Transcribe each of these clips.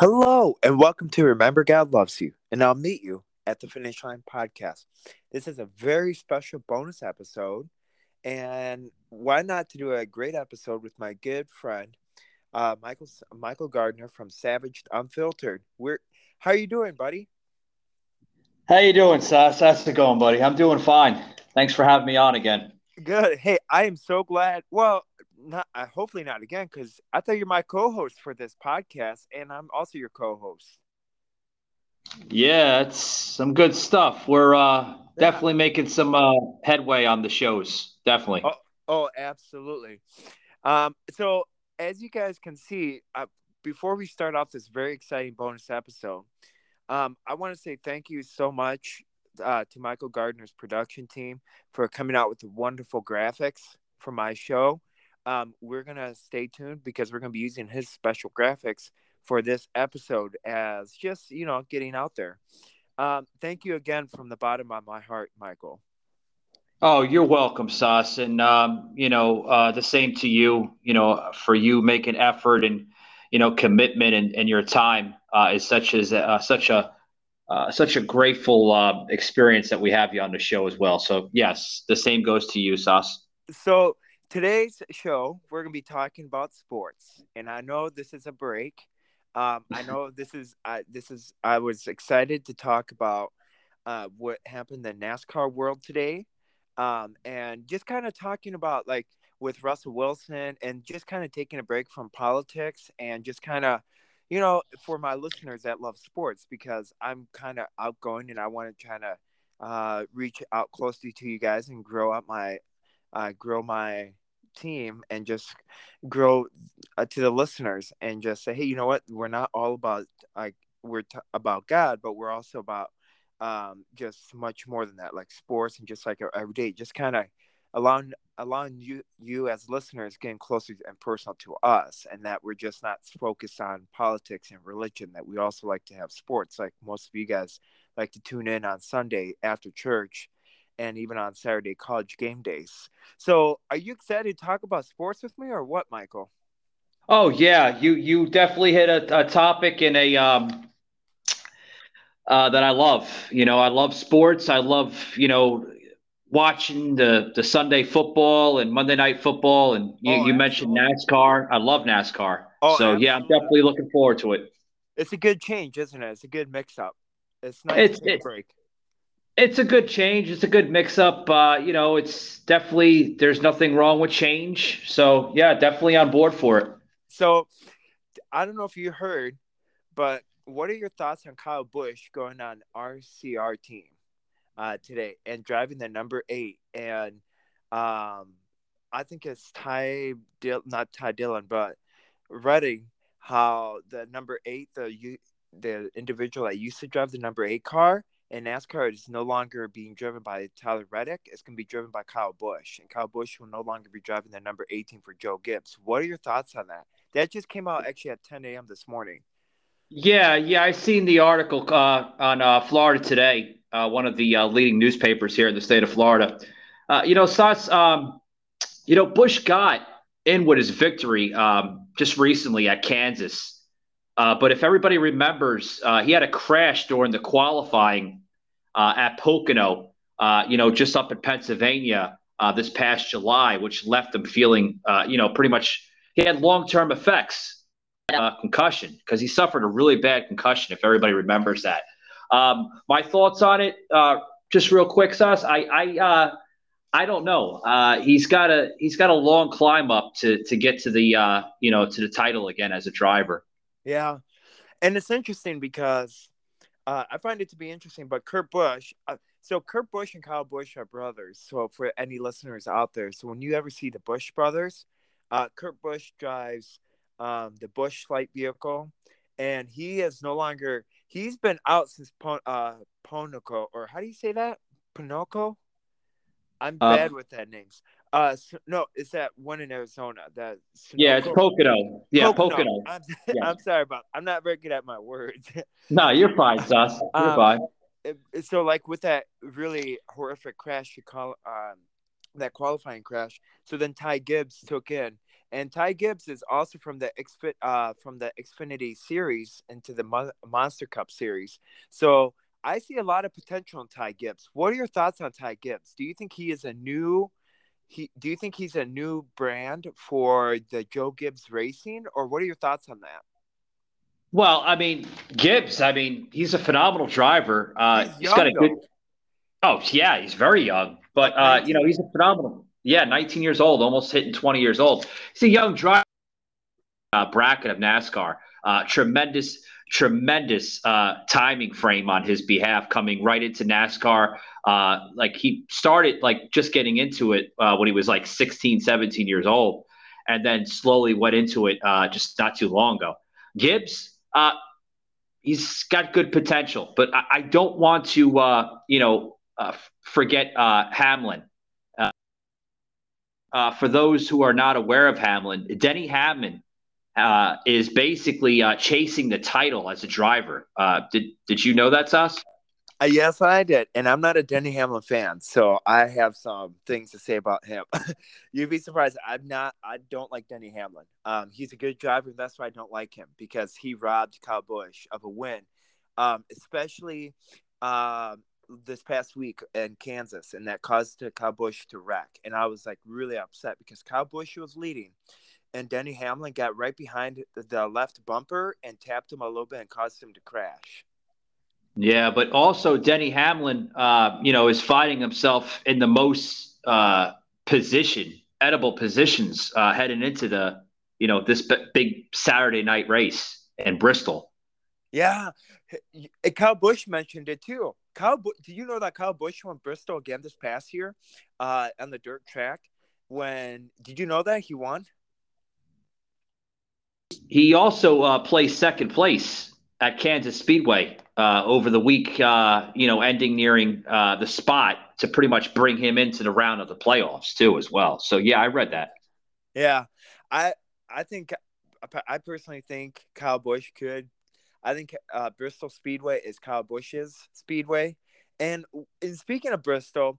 Hello, and welcome to Remember God Loves You, and I'll meet you at the Finish Line podcast. This is a very special bonus episode, and why not to do a great episode with my good friend, uh, Michael Michael Gardner from Savage Unfiltered. We're how are you doing, buddy? How you doing, Sas? How's it going, buddy? I'm doing fine. Thanks for having me on again. Good. Hey, I am so glad. Well, not uh, hopefully not again because I thought you're my co-host for this podcast, and I'm also your co-host. Yeah, it's some good stuff. We're uh, definitely making some uh, headway on the shows. Definitely. Oh, oh absolutely. Um, so as you guys can see, uh, before we start off this very exciting bonus episode, um, I want to say thank you so much uh, to Michael Gardner's production team for coming out with the wonderful graphics for my show um, we're gonna stay tuned because we're gonna be using his special graphics for this episode as just you know getting out there. Um, thank you again from the bottom of my heart, Michael. Oh, you're welcome, Sauce, and um, you know uh, the same to you. You know, for you making effort and you know commitment and, and your time uh, is such as uh, such a uh, such a grateful uh, experience that we have you on the show as well. So yes, the same goes to you, Sauce. So today's show we're going to be talking about sports and i know this is a break. Um, i know this is uh, this is i was excited to talk about uh, what happened in the nascar world today um, and just kind of talking about like with russell wilson and just kind of taking a break from politics and just kind of you know for my listeners that love sports because i'm kind of outgoing and i want to try to uh, reach out closely to you guys and grow up my uh, grow my team and just grow uh, to the listeners and just say, hey, you know what? We're not all about like we're t- about God, but we're also about um, just much more than that, like sports and just like every day, just kind of allowing allowing you you as listeners getting closer and personal to us, and that we're just not focused on politics and religion. That we also like to have sports, like most of you guys like to tune in on Sunday after church and even on Saturday college game days. So, are you excited to talk about sports with me or what, Michael? Oh yeah, you you definitely hit a, a topic in a um, uh, that I love. You know, I love sports. I love you know watching the the Sunday football and Monday night football, and you, oh, you mentioned NASCAR. I love NASCAR. Oh, so absolutely. yeah, I'm definitely looking forward to it. It's a good change, isn't it? It's a good mix up. It's nice it's, to break it's a good change. It's a good mix up. Uh, you know, it's definitely there's nothing wrong with change. So yeah, definitely on board for it. So I don't know if you heard, but what are your thoughts on Kyle Busch going on RCR team uh, today and driving the number eight? And um, I think it's Ty, Dill- not Ty Dillon, but Reddick. How the number eight, the the individual that used to drive the number eight car and NASCAR is no longer being driven by Tyler Reddick. It's going to be driven by Kyle Busch, and Kyle Busch will no longer be driving the number 18 for Joe Gibbs. What are your thoughts on that? That just came out actually at 10 a.m. this morning. Yeah, yeah, I seen the article uh, on uh, Florida Today, uh, one of the uh, leading newspapers here in the state of Florida. Uh, you know, Sas, um, you know, Busch got in with his victory um, just recently at Kansas. Uh, but if everybody remembers, uh, he had a crash during the qualifying uh, at Pocono, uh, you know, just up in Pennsylvania uh, this past July, which left him feeling, uh, you know, pretty much he had long term effects, concussion, because he suffered a really bad concussion, if everybody remembers that. Um, my thoughts on it, just real quick, Sauce. I, I, I don't know. he's got a he's got a long climb up to to get to the you know to the title again as a driver. Yeah, and it's interesting because uh, I find it to be interesting. But Kurt Busch, uh, so Kurt Busch and Kyle Busch are brothers. So for any listeners out there, so when you ever see the Busch brothers, uh, Kurt Busch drives um, the Busch light vehicle, and he is no longer. He's been out since Pon- uh, Ponoco, or how do you say that? Ponoco. I'm uh, bad with that names. Uh, no, it's that one in Arizona. That yeah, it's Pocono. Yeah, Pocono. I'm, yeah. I'm sorry about. I'm not very good at my words. no, you're fine, Sus. You're um, fine. So, like with that really horrific crash, you call um, that qualifying crash. So then Ty Gibbs took in, And Ty Gibbs is also from the uh, from the Xfinity series into the Mo- Monster Cup series. So I see a lot of potential in Ty Gibbs. What are your thoughts on Ty Gibbs? Do you think he is a new he do you think he's a new brand for the Joe Gibbs Racing or what are your thoughts on that? Well, I mean, Gibbs, I mean, he's a phenomenal driver. Uh he's, young, he's got a good Oh, yeah, he's very young. But uh, you know, he's a phenomenal yeah, 19 years old, almost hitting 20 years old. He's a young driver uh, bracket of NASCAR. Uh, tremendous tremendous uh, timing frame on his behalf coming right into NASCAR. Uh, like he started like just getting into it uh, when he was like 16, 17 years old, and then slowly went into it uh, just not too long ago. Gibbs, uh, he's got good potential, but I, I don't want to, uh, you know, forget Hamlin. for those who are not aware of Hamlin, Denny Hamlin uh, is basically uh, chasing the title as a driver. Uh, did did you know that, Sauce? Uh, yes, I did, and I'm not a Denny Hamlin fan, so I have some things to say about him. You'd be surprised. I'm not. I don't like Denny Hamlin. Um, he's a good driver. That's why I don't like him because he robbed Kyle Busch of a win, um, especially um, this past week in Kansas, and that caused Kyle Busch to wreck. And I was like really upset because Kyle Busch was leading and Denny Hamlin got right behind the left bumper and tapped him a little bit and caused him to crash. Yeah, but also Denny Hamlin, uh, you know, is finding himself in the most uh, position, edible positions uh, heading into the, you know, this b- big Saturday night race in Bristol. Yeah, Kyle Busch mentioned it too. Kyle, do you know that Kyle Busch won Bristol again this past year uh, on the dirt track? When did you know that he won? He also uh, placed second place at Kansas Speedway uh, over the week, uh, you know, ending nearing uh, the spot to pretty much bring him into the round of the playoffs too, as well. So yeah, I read that. Yeah, I I think I personally think Kyle Busch could. I think uh, Bristol Speedway is Kyle Busch's speedway. And, in speaking of Bristol,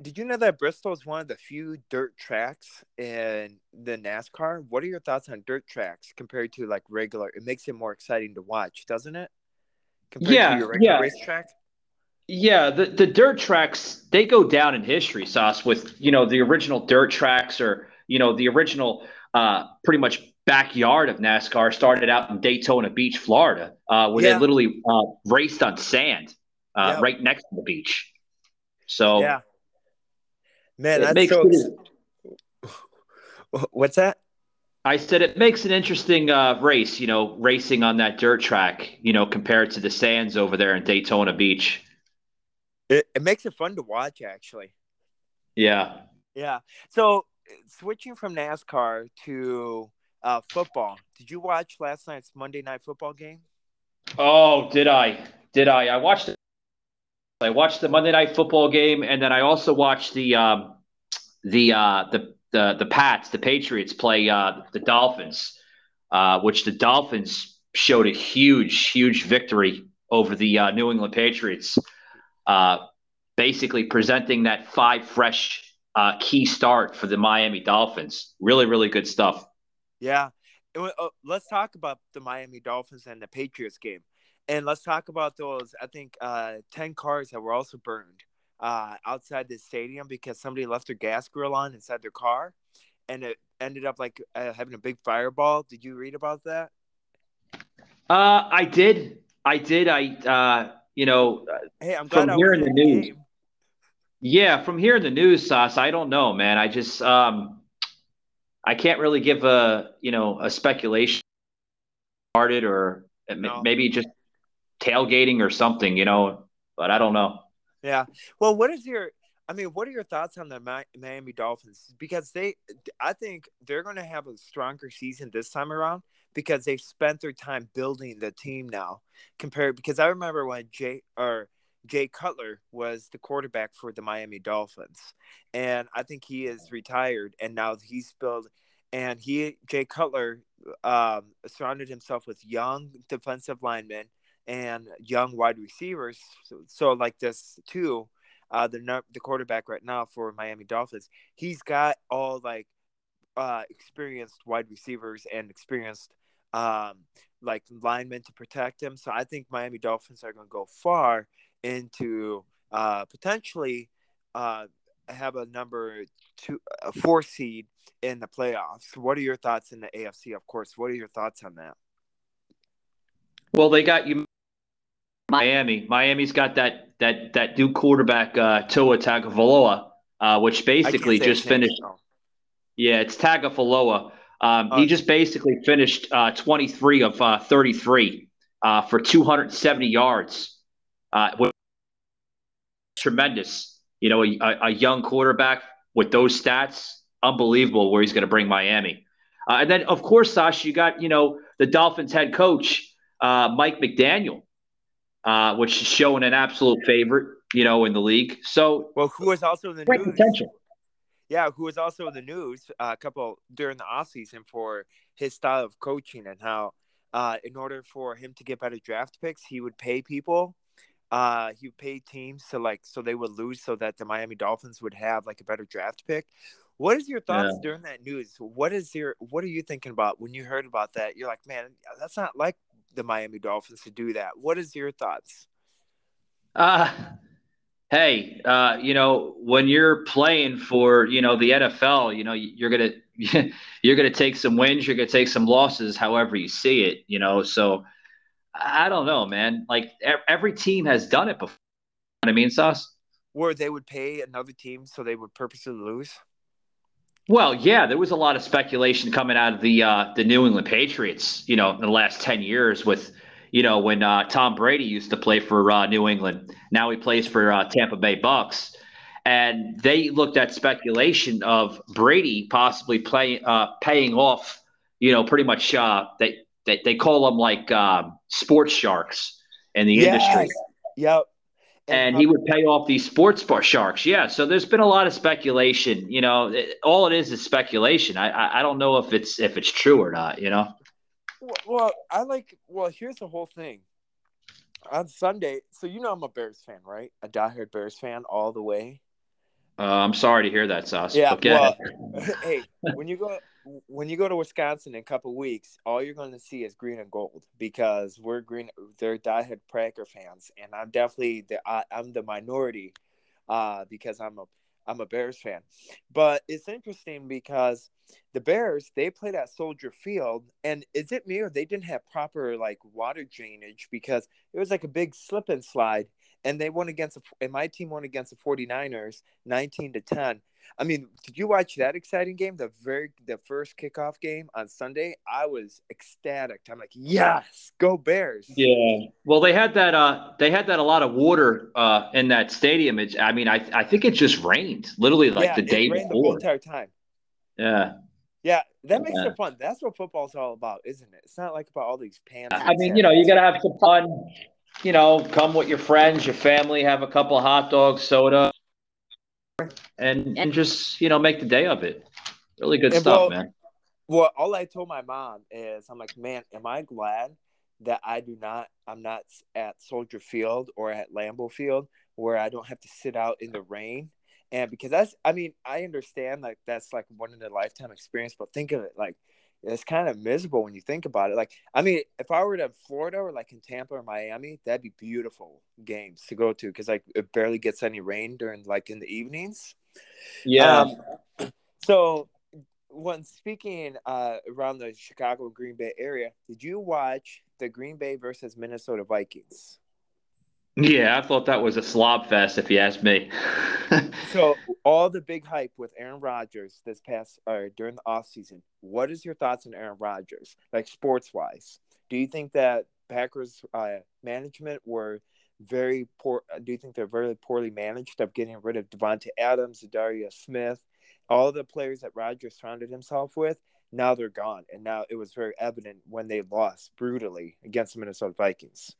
did you know that Bristol is one of the few dirt tracks in the NASCAR? What are your thoughts on dirt tracks compared to like regular? It makes it more exciting to watch, doesn't it? Compared yeah, to your regular yeah. racetrack. Yeah, the, the dirt tracks they go down in history, Sauce, with you know the original dirt tracks or you know the original uh, pretty much backyard of NASCAR started out in Daytona Beach, Florida, uh, where yeah. they literally uh, raced on sand uh, yeah. right next to the beach. So yeah. Man, it that's so. It, What's that? I said it makes an interesting uh, race, you know, racing on that dirt track, you know, compared to the sands over there in Daytona Beach. It, it makes it fun to watch, actually. Yeah. Yeah. So switching from NASCAR to uh, football, did you watch last night's Monday Night Football game? Oh, did I? Did I? I watched it I watched the Monday Night Football game, and then I also watched the um, the uh, the the the Pats, the Patriots play uh, the Dolphins, uh, which the Dolphins showed a huge, huge victory over the uh, New England Patriots, uh, basically presenting that five fresh uh, key start for the Miami Dolphins. Really, really good stuff. Yeah, let's talk about the Miami Dolphins and the Patriots game. And let's talk about those. I think uh, ten cars that were also burned uh, outside the stadium because somebody left their gas grill on inside their car, and it ended up like uh, having a big fireball. Did you read about that? Uh, I did. I did. I uh, you know, hey, I'm glad from hearing the news. Game. Yeah, from hearing the news, Sauce. I don't know, man. I just um, I can't really give a you know a speculation started or no. maybe just tailgating or something, you know, but I don't know. Yeah. Well, what is your I mean, what are your thoughts on the Miami Dolphins? Because they, I think they're going to have a stronger season this time around because they've spent their time building the team now. Compared, because I remember when Jay or Jay Cutler was the quarterback for the Miami Dolphins, and I think he is retired, and now he's built. And he, Jay Cutler, um, surrounded himself with young defensive linemen and young wide receivers. So, so like this too, uh, the the quarterback right now for Miami Dolphins, he's got all like uh, experienced wide receivers and experienced um, like linemen to protect him. So I think Miami Dolphins are going to go far into uh, potentially uh, have a number two, a four seed in the playoffs. What are your thoughts in the AFC? Of course, what are your thoughts on that? Well, they got you, Miami. Miami's got that that that new quarterback uh, Tua Tagovailoa, uh, which basically just finished. Yeah, it's Tagovailoa. Um, he uh, just basically finished uh, 23 of uh, 33 uh, for 270 yards. Uh, tremendous. You know, a, a, young quarterback with those stats, unbelievable where he's going to bring Miami. Uh, and then, of course, Sash, you got, you know, the Dolphins head coach, Mike McDaniel, which is showing an absolute favorite, you know, in the league. So, well, who is also in the news? potential yeah, who was also in the news uh, a couple during the off season for his style of coaching and how, uh, in order for him to get better draft picks, he would pay people. Uh, he would pay teams to like so they would lose so that the Miami Dolphins would have like a better draft pick. What is your thoughts yeah. during that news? What is your what are you thinking about when you heard about that? You're like, man, that's not like the Miami Dolphins to do that. What is your thoughts? Uh hey, uh, you know, when you're playing for, you know, the NFL, you know, you're gonna you're gonna take some wins, you're gonna take some losses, however you see it, you know. So I don't know, man. Like every team has done it before. You know I mean, Sauce? Where they would pay another team so they would purposely lose. Well, yeah, there was a lot of speculation coming out of the uh, the New England Patriots, you know, in the last ten years with you know, when uh, Tom Brady used to play for uh, New England. Now he plays for uh, Tampa Bay Bucks. And they looked at speculation of Brady possibly playing uh, paying off, you know, pretty much uh, they, they, they call them like um, sports sharks in the yes. industry. Yep. And, he would pay off these sports bar sharks. Yeah. So there's been a lot of speculation. You know, it, all it is is speculation. I, I I don't know if it's if it's true or not. You know. Well, I like. Well, here's the whole thing. On Sunday, so you know I'm a Bears fan, right? A diehard Bears fan all the way. Uh, I'm sorry to hear that, Sauce. Yeah. Well, hey, when you go when you go to Wisconsin in a couple weeks, all you're going to see is green and gold because we're green. They're diehard Packer fans, and I'm definitely the I, am the minority uh, because I'm a I'm a Bears fan. But it's interesting because the Bears they played at Soldier Field, and is it me or they didn't have proper like water drainage because it was like a big slip and slide, and they won against the, and my team won against the 49ers 19 to 10 I mean, did you watch that exciting game? The very the first kickoff game on Sunday, I was ecstatic. I'm like, yes, go Bears. Yeah. Well, they had that. Uh, they had that a lot of water uh, in that stadium. It's, I mean, I I think it just rained literally like yeah, the day before. the whole entire time. Yeah. Yeah, that makes yeah. it fun. That's what football's all about, isn't it? It's not like about all these pants. I mean, you know, you gotta have some fun. You know, come with your friends, your family, have a couple of hot dogs, soda and and just you know make the day of it. Really good and stuff, well, man. Well, all I told my mom is, I'm like, man, am I glad that I do not, I'm not at Soldier Field or at Lambeau Field where I don't have to sit out in the rain. And because that's, I mean, I understand like that's like one in a lifetime experience, but think of it like it's kind of miserable when you think about it. Like, I mean, if I were to Florida or like in Tampa or Miami, that'd be beautiful games to go to because like it barely gets any rain during like in the evenings. Yeah. Um, so, when speaking uh, around the Chicago Green Bay area, did you watch the Green Bay versus Minnesota Vikings? Yeah, I thought that was a slob fest, if you ask me. so, all the big hype with Aaron Rodgers this past uh, during the offseason, what is your thoughts on Aaron Rodgers, like sports wise? Do you think that Packers uh, management were very poor? Do you think they're very poorly managed of getting rid of Davante Adams, Darius Smith, all the players that Rodgers surrounded himself with? Now they're gone, and now it was very evident when they lost brutally against the Minnesota Vikings.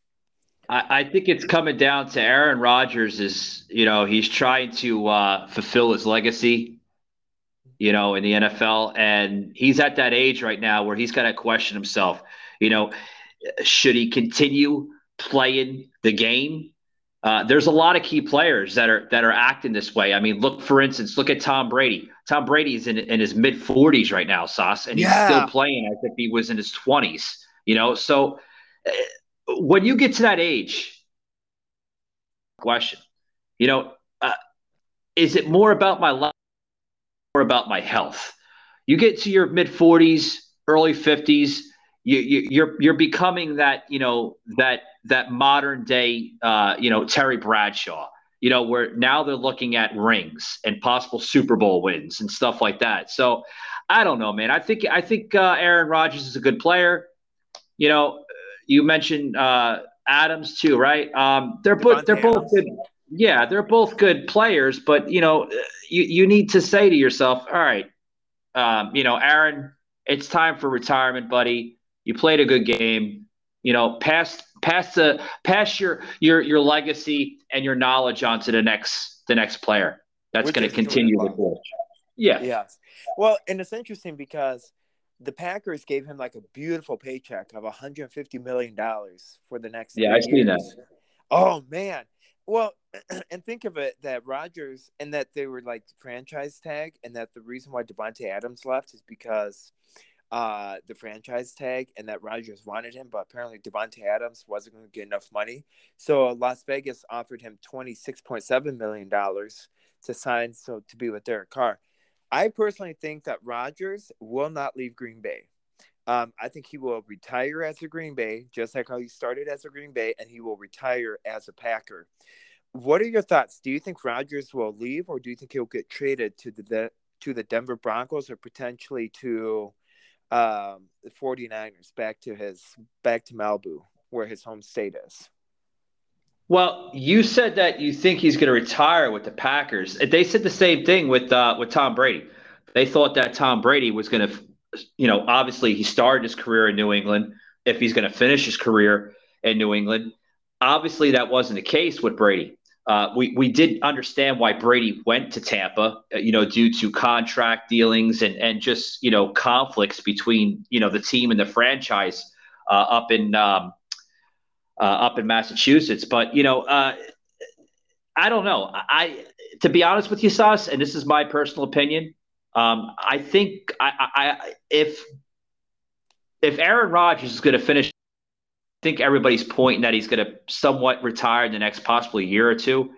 I, I think it's coming down to Aaron Rodgers is, you know, he's trying to uh, fulfill his legacy, you know, in the NFL. And he's at that age right now where he's got to question himself, you know, should he continue playing the game? Uh, there's a lot of key players that are that are acting this way. I mean, look for instance, look at Tom Brady. Tom Brady is in, in his mid 40s right now, Sauce, and he's yeah. still playing as if he was in his 20s. You know, so uh, when you get to that age, question, you know, uh, is it more about my life or about my health? You get to your mid 40s, early 50s, you, you, you're you're becoming that you know that that modern day uh, you know Terry Bradshaw. You know where now they're looking at rings and possible Super Bowl wins and stuff like that. So I don't know, man. I think I think uh, Aaron Rodgers is a good player. You know, you mentioned uh, Adams too, right? Um, they're both they're both good. Yeah, they're both good players, but you know, you you need to say to yourself, all right, um, you know, Aaron, it's time for retirement, buddy you played a good game. You know, pass pass the pass your your your legacy and your knowledge on to the next the next player. That's going to continue the coach. Yeah. Yes. Well, and it's interesting because the Packers gave him like a beautiful paycheck of 150 million dollars for the next. Yeah, I see that. Oh man. Well, and think of it that Rodgers and that they were like the franchise tag, and that the reason why Davante Adams left is because uh, the franchise tag and that Rodgers wanted him, but apparently Davante Adams wasn't going to get enough money. So Las Vegas offered him $26.7 million to sign so to be with Derek Carr. I personally think that Rodgers will not leave Green Bay. Um, I think he will retire as a Green Bay, just like how he started as a Green Bay, and he will retire as a Packer. What are your thoughts? Do you think Rodgers will leave, or do you think he'll get traded to the to the Denver Broncos, or potentially to um, the 49ers back to his back to Malibu, where his home state is. Well, you said that you think he's going to retire with the Packers. They said the same thing with uh, with Tom Brady. They thought that Tom Brady was going to, you know, obviously he started his career in New England. If he's going to finish his career in New England, obviously that wasn't the case with Brady. Uh, we we did understand why Brady went to Tampa, uh, you know, due to contract dealings and and just you know conflicts between you know the team and the franchise uh, up in um, uh, up in Massachusetts. But you know, uh, I don't know. I to be honest with you, Sauce, and this is my personal opinion. Um, I think I, I if if Aaron Rodgers is going to finish I think everybody's pointing that he's going to somewhat retire in the next possibly year or two.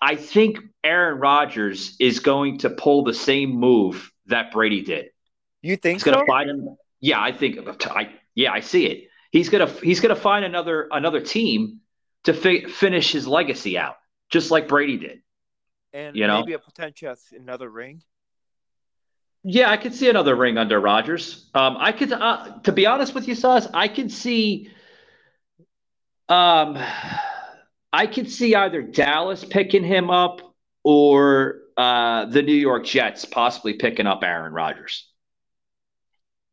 I think Aaron Rodgers is going to pull the same move that Brady did. You think he's going to find him? Yeah, I think. I yeah, I see it. He's gonna he's gonna find another another team to fi- finish his legacy out, just like Brady did. And you know? maybe a potential another ring. Yeah, I could see another ring under Rodgers. Um, I could, uh, to be honest with you, Sauce, I could see um, I could see either Dallas picking him up or uh, the New York Jets possibly picking up Aaron Rodgers.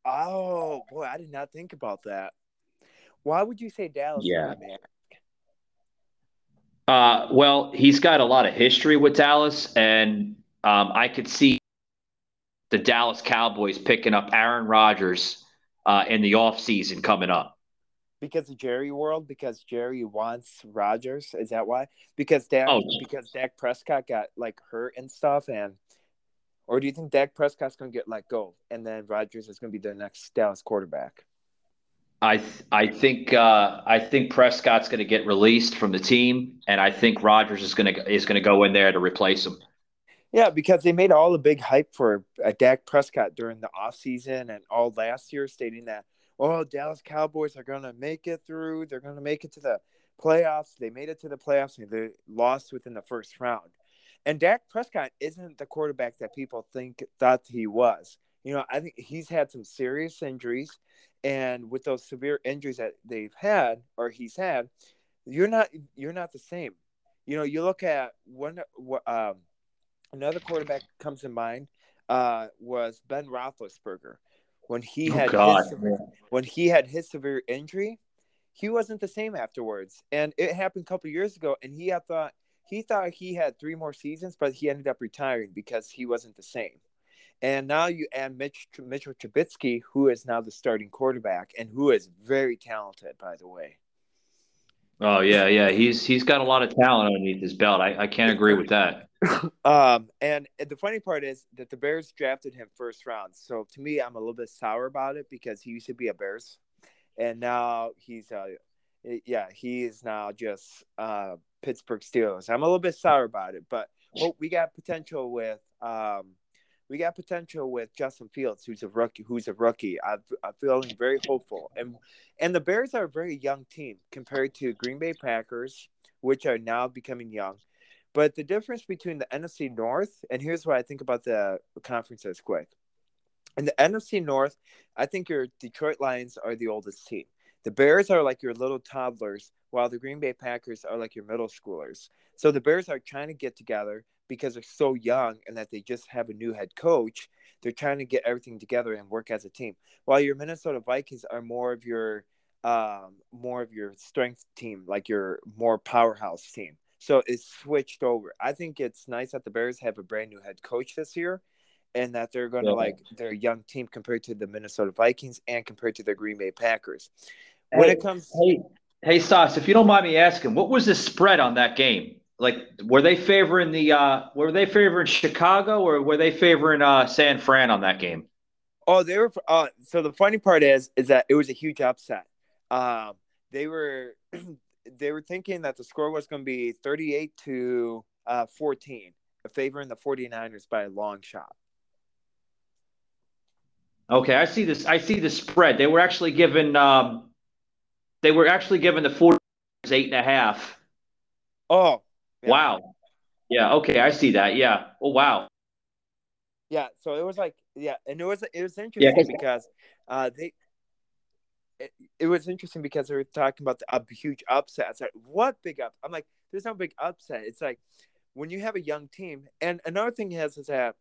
Oh boy, I did not think about that. Why would you say Dallas? Yeah. Uh, well, he's got a lot of history with Dallas, and um, I could see the Dallas Cowboys picking up Aaron Rodgers uh, in the offseason coming up because of Jerry World because Jerry wants Rodgers. Is that why? Because Dak oh. because Dak Prescott got like hurt and stuff, and or do you think Dak Prescott's going to get let go and then Rodgers is going to be the next Dallas quarterback? I th- I think uh, I think Prescott's going to get released from the team, and I think Rodgers is going to is going to go in there to replace him. Yeah, because they made all the big hype for uh, Dak Prescott during the offseason and all last year, stating that oh, Dallas Cowboys are going to make it through. They're going to make it to the playoffs. They made it to the playoffs and they lost within the first round. And Dak Prescott isn't the quarterback that people think thought he was. You know, I think he's had some serious injuries, and with those severe injuries that they've had or he's had, you're not you're not the same. You know, you look at one um, another quarterback comes to mind uh, was Ben Roethlisberger when he oh, had his, when he had his severe injury, he wasn't the same afterwards. And it happened a couple years ago, and he had thought he thought he had three more seasons, but he ended up retiring because he wasn't the same. And now you add Mitch Mitchell Trubisky, who is now the starting quarterback and who is very talented, by the way. Oh yeah, yeah. He's he's got a lot of talent underneath his belt. I, I can't agree with that. um, and the funny part is that the Bears drafted him first round. So to me, I'm a little bit sour about it because he used to be a Bears, and now he's uh, yeah, he is now just uh Pittsburgh Steelers. I'm a little bit sour about it, but well, we got potential with um we got potential with Justin Fields, who's a rookie. Who's a rookie? I'm, I'm feeling very hopeful, and and the Bears are a very young team compared to Green Bay Packers, which are now becoming young. But the difference between the NFC North and here's what I think about the conferences. Quick, in the NFC North, I think your Detroit Lions are the oldest team. The Bears are like your little toddlers, while the Green Bay Packers are like your middle schoolers. So the Bears are trying to get together because they're so young and that they just have a new head coach. They're trying to get everything together and work as a team. While your Minnesota Vikings are more of your um, more of your strength team, like your more powerhouse team. So it's switched over. I think it's nice that the Bears have a brand new head coach this year and that they're going to yeah. like their young team compared to the Minnesota Vikings and compared to the Green Bay Packers. When hey, it comes, hey, hey, Stas, if you don't mind me asking, what was the spread on that game? Like were they favoring the uh were they favoring Chicago or were they favoring uh San Fran on that game? Oh, they were uh so the funny part is is that it was a huge upset. Um they were they were thinking that the score was going to be 38 to uh 14, favoring the 49ers by a long shot. Okay, I see this I see the spread. They were actually given um they were actually given the 49ers eight and a half. Oh, yeah. Wow. Yeah. Okay. I see that. Yeah. Oh, wow. Yeah. So it was like, yeah, and it was it was interesting yeah, because uh they. It, it, was interesting because they were talking about the a huge upset. I said, what big up? I'm like, there's no big upset. It's like when you have a young team, and another thing is is that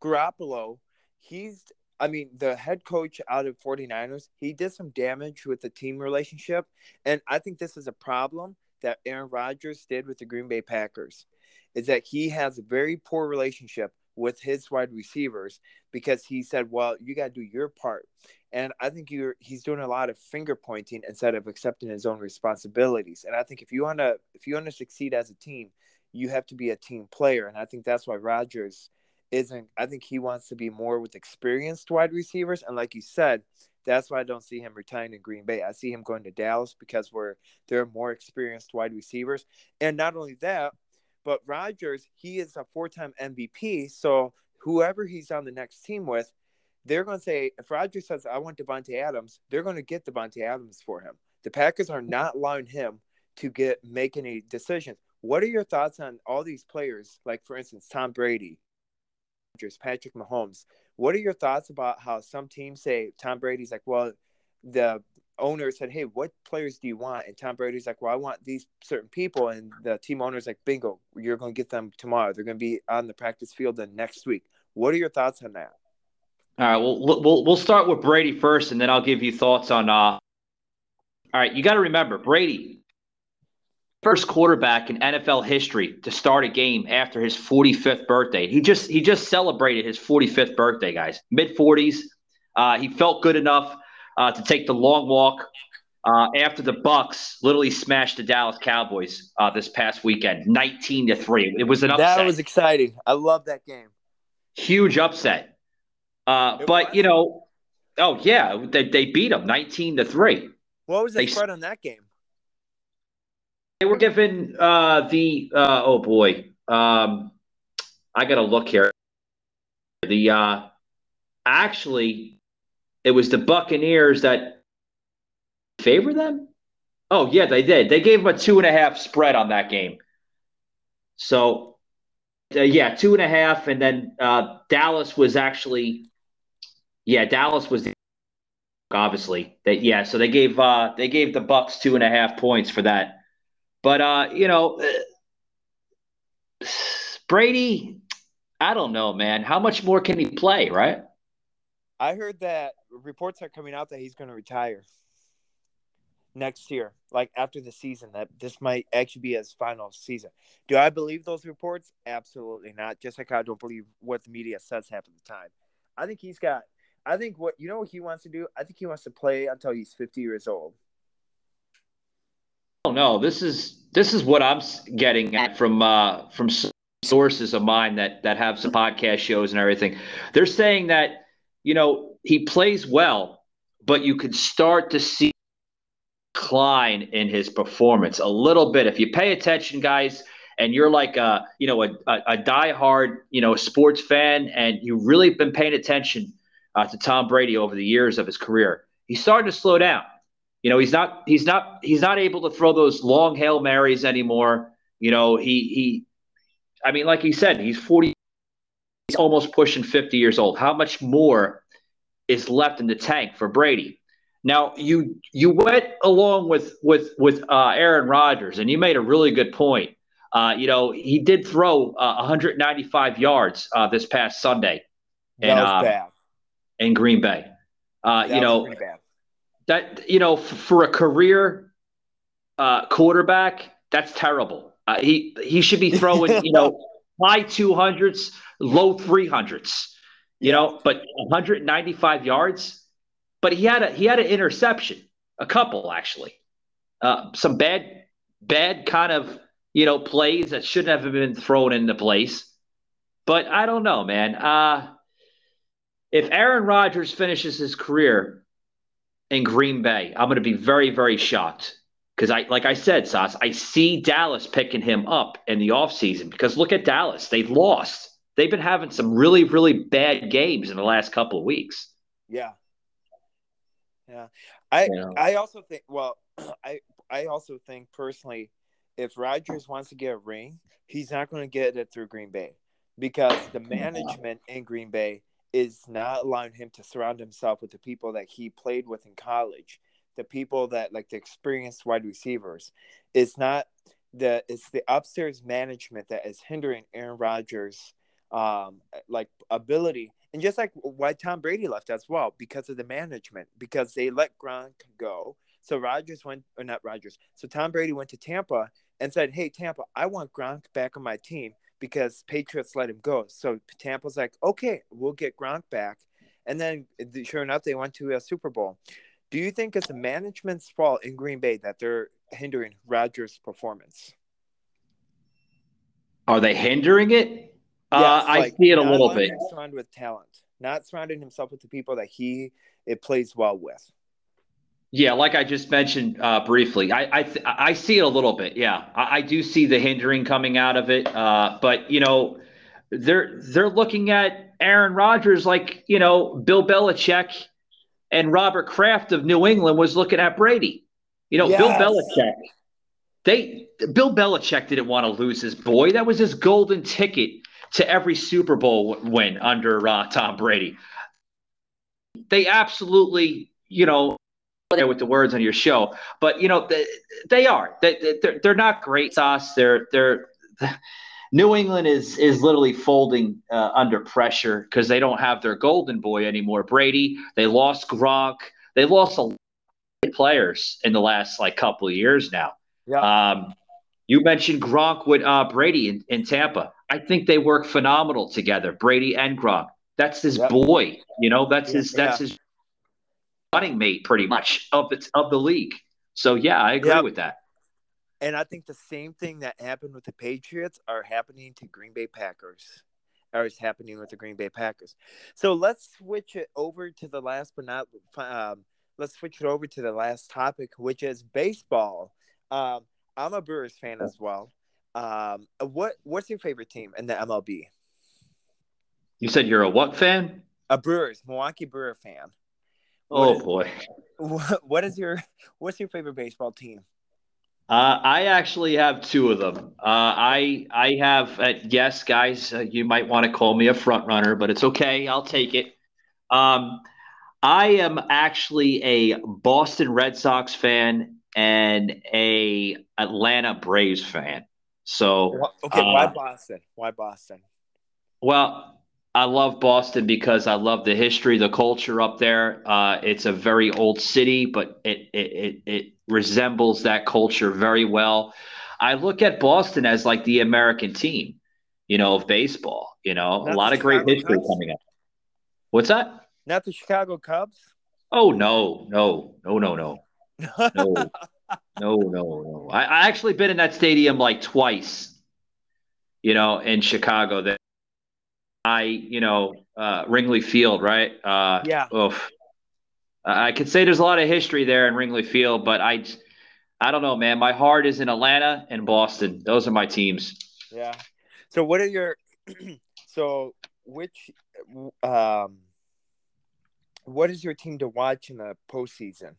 Garoppolo, he's I mean, the head coach out of 49ers, he did some damage with the team relationship. And I think this is a problem that Aaron Rodgers did with the Green Bay Packers is that he has a very poor relationship with his wide receivers because he said, "Well, you got to do your part." And I think you're he's doing a lot of finger pointing instead of accepting his own responsibilities. And I think if you want to if you want to succeed as a team, you have to be a team player. And I think that's why Rodgers isn't I think he wants to be more with experienced wide receivers and like you said, that's why I don't see him retiring in Green Bay. I see him going to Dallas because we're they're more experienced wide receivers. And not only that, but Rodgers, he is a four-time MVP. So whoever he's on the next team with, they're going to say if Rodgers says I want Davante Adams, they're going to get Davante Adams for him. The Packers are not allowing him to get make any decisions. What are your thoughts on all these players, like for instance Tom Brady, Patrick Mahomes? What are your thoughts about how some teams say Tom Brady's like, well, the owner said, hey, what players do you want? And Tom Brady's like, well, I want these certain people. And the team owner's like, bingo, you're going to get them tomorrow. They're going to be on the practice field the next week. What are your thoughts on that? All right, well, we'll we'll start with Brady first, and then I'll give you thoughts on. Uh... All right, you got to remember Brady first quarterback in NFL history to start a game after his 45th birthday. He just he just celebrated his 45th birthday, guys. Mid 40s. Uh, he felt good enough uh, to take the long walk uh, after the Bucks literally smashed the Dallas Cowboys uh, this past weekend, 19 to three. It was an upset. That was exciting. I love that game. Huge upset. Uh, but was. you know, oh yeah, they, they beat them 19 to three. What was the they, spread on that game? They were given uh, the uh, oh boy, um, I got to look here. The uh, actually, it was the Buccaneers that favor them. Oh yeah, they did. They gave them a two and a half spread on that game. So uh, yeah, two and a half, and then uh, Dallas was actually yeah, Dallas was the, obviously that yeah. So they gave uh, they gave the Bucks two and a half points for that. But uh, you know, Brady, I don't know, man. How much more can he play, right? I heard that reports are coming out that he's going to retire next year, like after the season, that this might actually be his final season. Do I believe those reports? Absolutely not. Just like I don't believe what the media says half of the time. I think he's got, I think what, you know what he wants to do? I think he wants to play until he's 50 years old. Don't know. This is this is what I'm getting at from uh, from sources of mine that that have some podcast shows and everything. They're saying that you know he plays well, but you can start to see decline in his performance a little bit. If you pay attention, guys, and you're like a you know a, a, a diehard you know sports fan, and you've really been paying attention uh, to Tom Brady over the years of his career, he's starting to slow down. You know, he's not he's not he's not able to throw those long hail marys anymore. You know, he he I mean, like he said, he's 40 he's almost pushing 50 years old. How much more is left in the tank for Brady? Now you you went along with with with uh, Aaron Rodgers, and you made a really good point. Uh, you know, he did throw uh, 195 yards uh, this past Sunday. That was uh, bad. In Green Bay. Uh, you know, that you know, f- for a career uh, quarterback, that's terrible. Uh, he he should be throwing you know high two hundreds, low three hundreds. You know, but 195 yards. But he had a he had an interception, a couple actually, uh, some bad bad kind of you know plays that shouldn't have been thrown into place. But I don't know, man. Uh, if Aaron Rodgers finishes his career in Green Bay. I'm going to be very, very shocked because I, like I said, Sauce, I see Dallas picking him up in the offseason because look at Dallas. They've lost. They've been having some really, really bad games in the last couple of weeks. Yeah. Yeah. I, I also think, well, I, I also think personally, if Rodgers wants to get a ring, he's not going to get it through Green Bay because the management in Green Bay is not allowing him to surround himself with the people that he played with in college, the people that like the experienced wide receivers. It's not the it's the upstairs management that is hindering Aaron Rodgers' um like ability. And just like why Tom Brady left as well, because of the management, because they let Gronk go. So Rodgers went, or not Rodgers. So Tom Brady went to Tampa and said, "Hey Tampa, I want Gronk back on my team because Patriots let him go. So Tampa's like, okay, we'll get Gronk back. And then, sure enough, they went to a Super Bowl. Do you think it's the management's fault in Green Bay that they're hindering Rodgers' performance? Are they hindering it? Yes, uh, I see it a little bit. Surrounded with talent, not surrounding himself with the people that he it plays well with. Yeah, like I just mentioned uh, briefly, I I, th- I, see it a little bit. Yeah, I, I, do see the hindering coming out of it. Uh, but you know, they're they're looking at Aaron Rodgers like you know Bill Belichick and Robert Kraft of New England was looking at Brady. You know, yes. Bill Belichick. They Bill Belichick didn't want to lose his boy. That was his golden ticket to every Super Bowl win under uh, Tom Brady. They absolutely, you know, with the words on your show, but you know they, they are they, they're, they're not great sauce. They're they're New England is is literally folding uh, under pressure because they don't have their golden boy anymore. Brady, they lost Gronk, they lost a lot of players in the last like couple of years now. Yeah. Um, you mentioned Gronk with uh, Brady in, in Tampa. I think they work phenomenal together, Brady and Gronk. That's his yep. boy, you know. That's his. That's yeah. his running mate pretty much of the, of the league. So yeah, I agree yep. with that. And I think the same thing that happened with the Patriots are happening to Green Bay Packers. Or is happening with the Green Bay Packers. So let's switch it over to the last, but not um, let's switch it over to the last topic, which is baseball. Um, I'm a Brewers fan as well. Um, what what's your favorite team in the MLB? You said you're a what fan? A Brewers, Milwaukee Brewer fan. Oh is, boy. What, what is your what's your favorite baseball team? Uh, I actually have two of them. Uh, I I have uh, yes, guys. Uh, you might want to call me a front runner, but it's okay. I'll take it. Um, I am actually a Boston Red Sox fan and a Atlanta Braves fan. So okay, why uh, Boston? Why Boston? Well, I love Boston because I love the history, the culture up there. Uh, it's a very old city, but it, it it it resembles that culture very well. I look at Boston as like the American team, you know, of baseball. You know, Not a lot of great history Cubs? coming up. What's that? Not the Chicago Cubs. Oh no, no, no, no, no, no. no, no, no. I, I actually been in that stadium like twice. You know, in Chicago. That I, you know, uh, Wrigley Field, right? Uh, yeah. Oof. I could say there's a lot of history there in Wrigley Field, but I, I don't know, man. My heart is in Atlanta and Boston. Those are my teams. Yeah. So what are your so which um what is your team to watch in the postseason?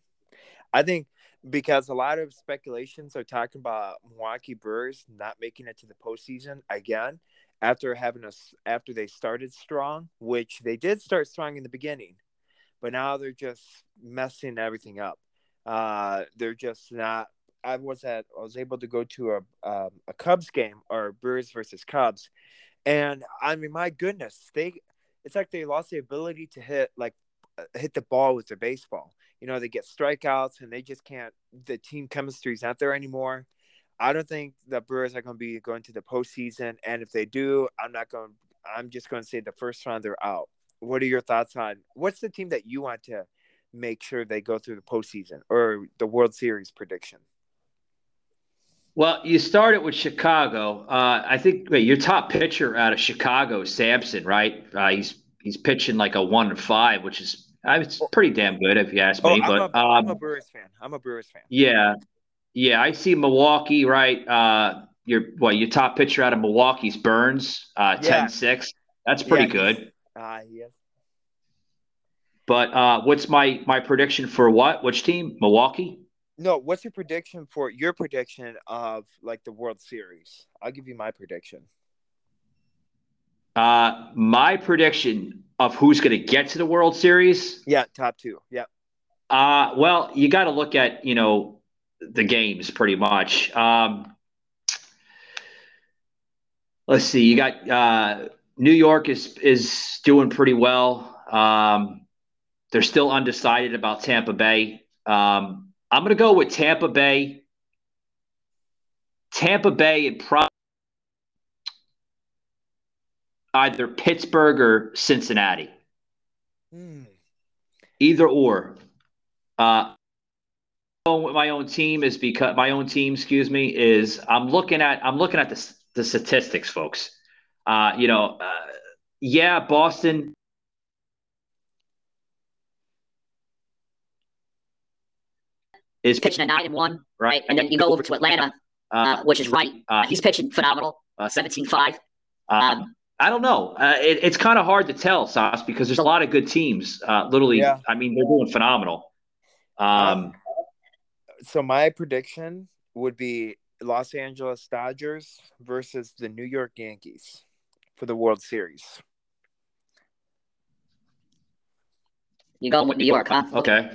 I think because a lot of speculations are talking about Milwaukee Brewers not making it to the postseason again after having us after they started strong, which they did start strong in the beginning, but now they're just messing everything up. Uh, they're just not. I was at. I was able to go to a um, a Cubs game or Brewers versus Cubs, and I mean, my goodness, they. It's like they lost the ability to hit like uh, hit the ball with their baseball. You know, they get strikeouts and they just can't. The team chemistry's is not there anymore. I don't think the Brewers are going to be going to the postseason, and if they do, I'm not going. I'm just going to say the first round they're out. What are your thoughts on what's the team that you want to make sure they go through the postseason or the World Series prediction? Well, you started with Chicago. Uh, I think wait, your top pitcher out of Chicago Sampson, right? Uh, he's he's pitching like a one and five, which is it's pretty damn good if you ask me. Oh, but I'm a, um, I'm a Brewers fan. I'm a Brewers fan. Yeah, yeah, I see Milwaukee, right? Uh, your what your top pitcher out of Milwaukee's Burnes, uh, Yeah. 10-6. That's pretty Yeah, good. Uh, yes. But uh, what's my my prediction for what? Which team? Milwaukee. No, what's your prediction for your prediction of like the World Series? I'll give you my prediction. Uh, my prediction of who's going to get to the World Series. Yeah, top two. Yeah. Uh, well, you got to look at you know the games pretty much. Um, let's see. You got uh, New York is is doing pretty well. Um, they're still undecided about Tampa Bay. Um, I'm going to go with Tampa Bay. Tampa Bay and probably either Pittsburgh or Cincinnati. Hmm. Either or. Uh, my own team is because my own team, excuse me, is I'm looking at I'm looking at the the statistics, folks. Uh, you know, uh, yeah, Boston is pitching a nine and one, right? And then you go over to Atlanta, uh, which is right. Uh, he's pitching phenomenal, uh, 17-5. Um, I don't know. Uh, it, it's kind of hard to tell, Sauce, because there's a lot of good teams. Uh, literally, Yeah. I mean, they're doing phenomenal. Um, So my prediction would be Los Angeles Dodgers versus the New York Yankees for the World Series. You going with New York, huh? okay.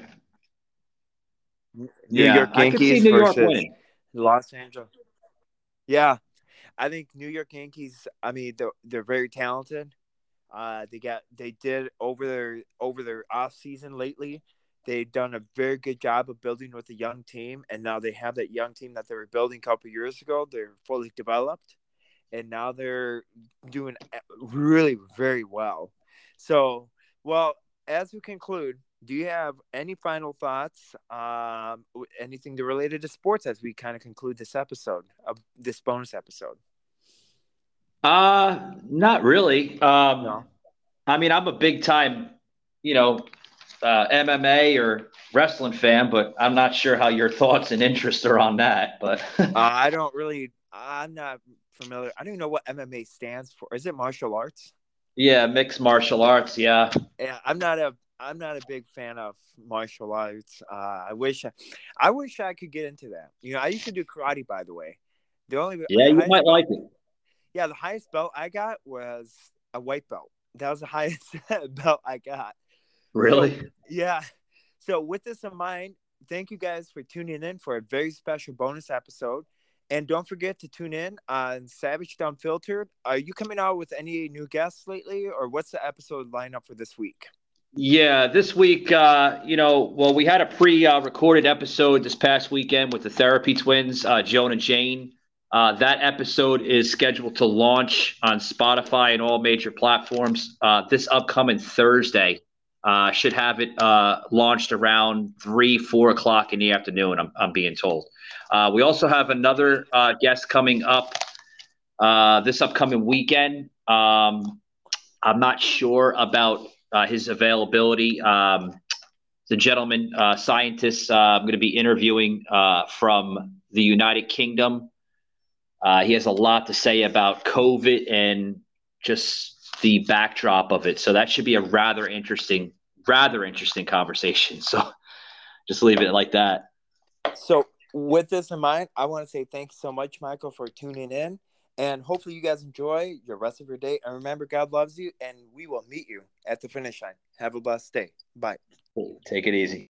New yeah, York I could see Yankees New versus winning. Los Angeles. Yeah, I think New York Yankees. I mean, they're, they're very talented. Uh, they got they did over their over their off season lately. They've done a very good job of building with a young team, and now they have that young team that they were building a couple years ago. They're fully developed, and now they're doing really very well. So, well, as we conclude, do you have any final thoughts? Um, anything related to sports as we kind of conclude this episode of this bonus episode? Uh, not really. Um, No. I mean, I'm a big time, you know, uh, MMA or wrestling fan, but I'm not sure how your thoughts and interests are on that. But Uh, I don't really. I'm not familiar. I don't even know what MMA stands for. Is it martial arts? yeah, mixed martial arts. Yeah. Yeah, I'm not a. I'm not a big fan of martial arts. Uh, I wish. I, I wish I could get into that. You know, I used to do karate. By the way, the only Yeah, the you might belt- like it. Yeah, the highest belt I got was a white belt. That was the highest belt I got. Really? Yeah. So with this in mind, thank you guys for tuning in for a very special bonus episode. And don't forget to tune in on Savage Unfiltered. Are you coming out with any new guests lately, or what's the episode lineup for this week? Yeah, this week, uh, you know, well, we had a pre-recorded episode this past weekend with the Therapy Twins, uh, Joan and Jane. Uh, that episode is scheduled to launch on Spotify and all major platforms uh, this upcoming Thursday. Uh, should have it uh, launched around three, four o'clock in the afternoon. I'm, I'm being told. Uh, we also have another uh, guest coming up uh, this upcoming weekend. Um, I'm not sure about uh, his availability. Um, the gentleman scientist I'm going to be interviewing from the United Kingdom. he has a lot to say about COVID and just the backdrop of it. So that should be a rather interesting, rather interesting conversation. So just leave it like that. So with this in mind, I want to say thank you so much, Michael, for tuning in. And hopefully you guys enjoy your rest of your day. And remember, God loves you, and we will meet you at the finish line. Have a blessed day. Bye. Take it easy.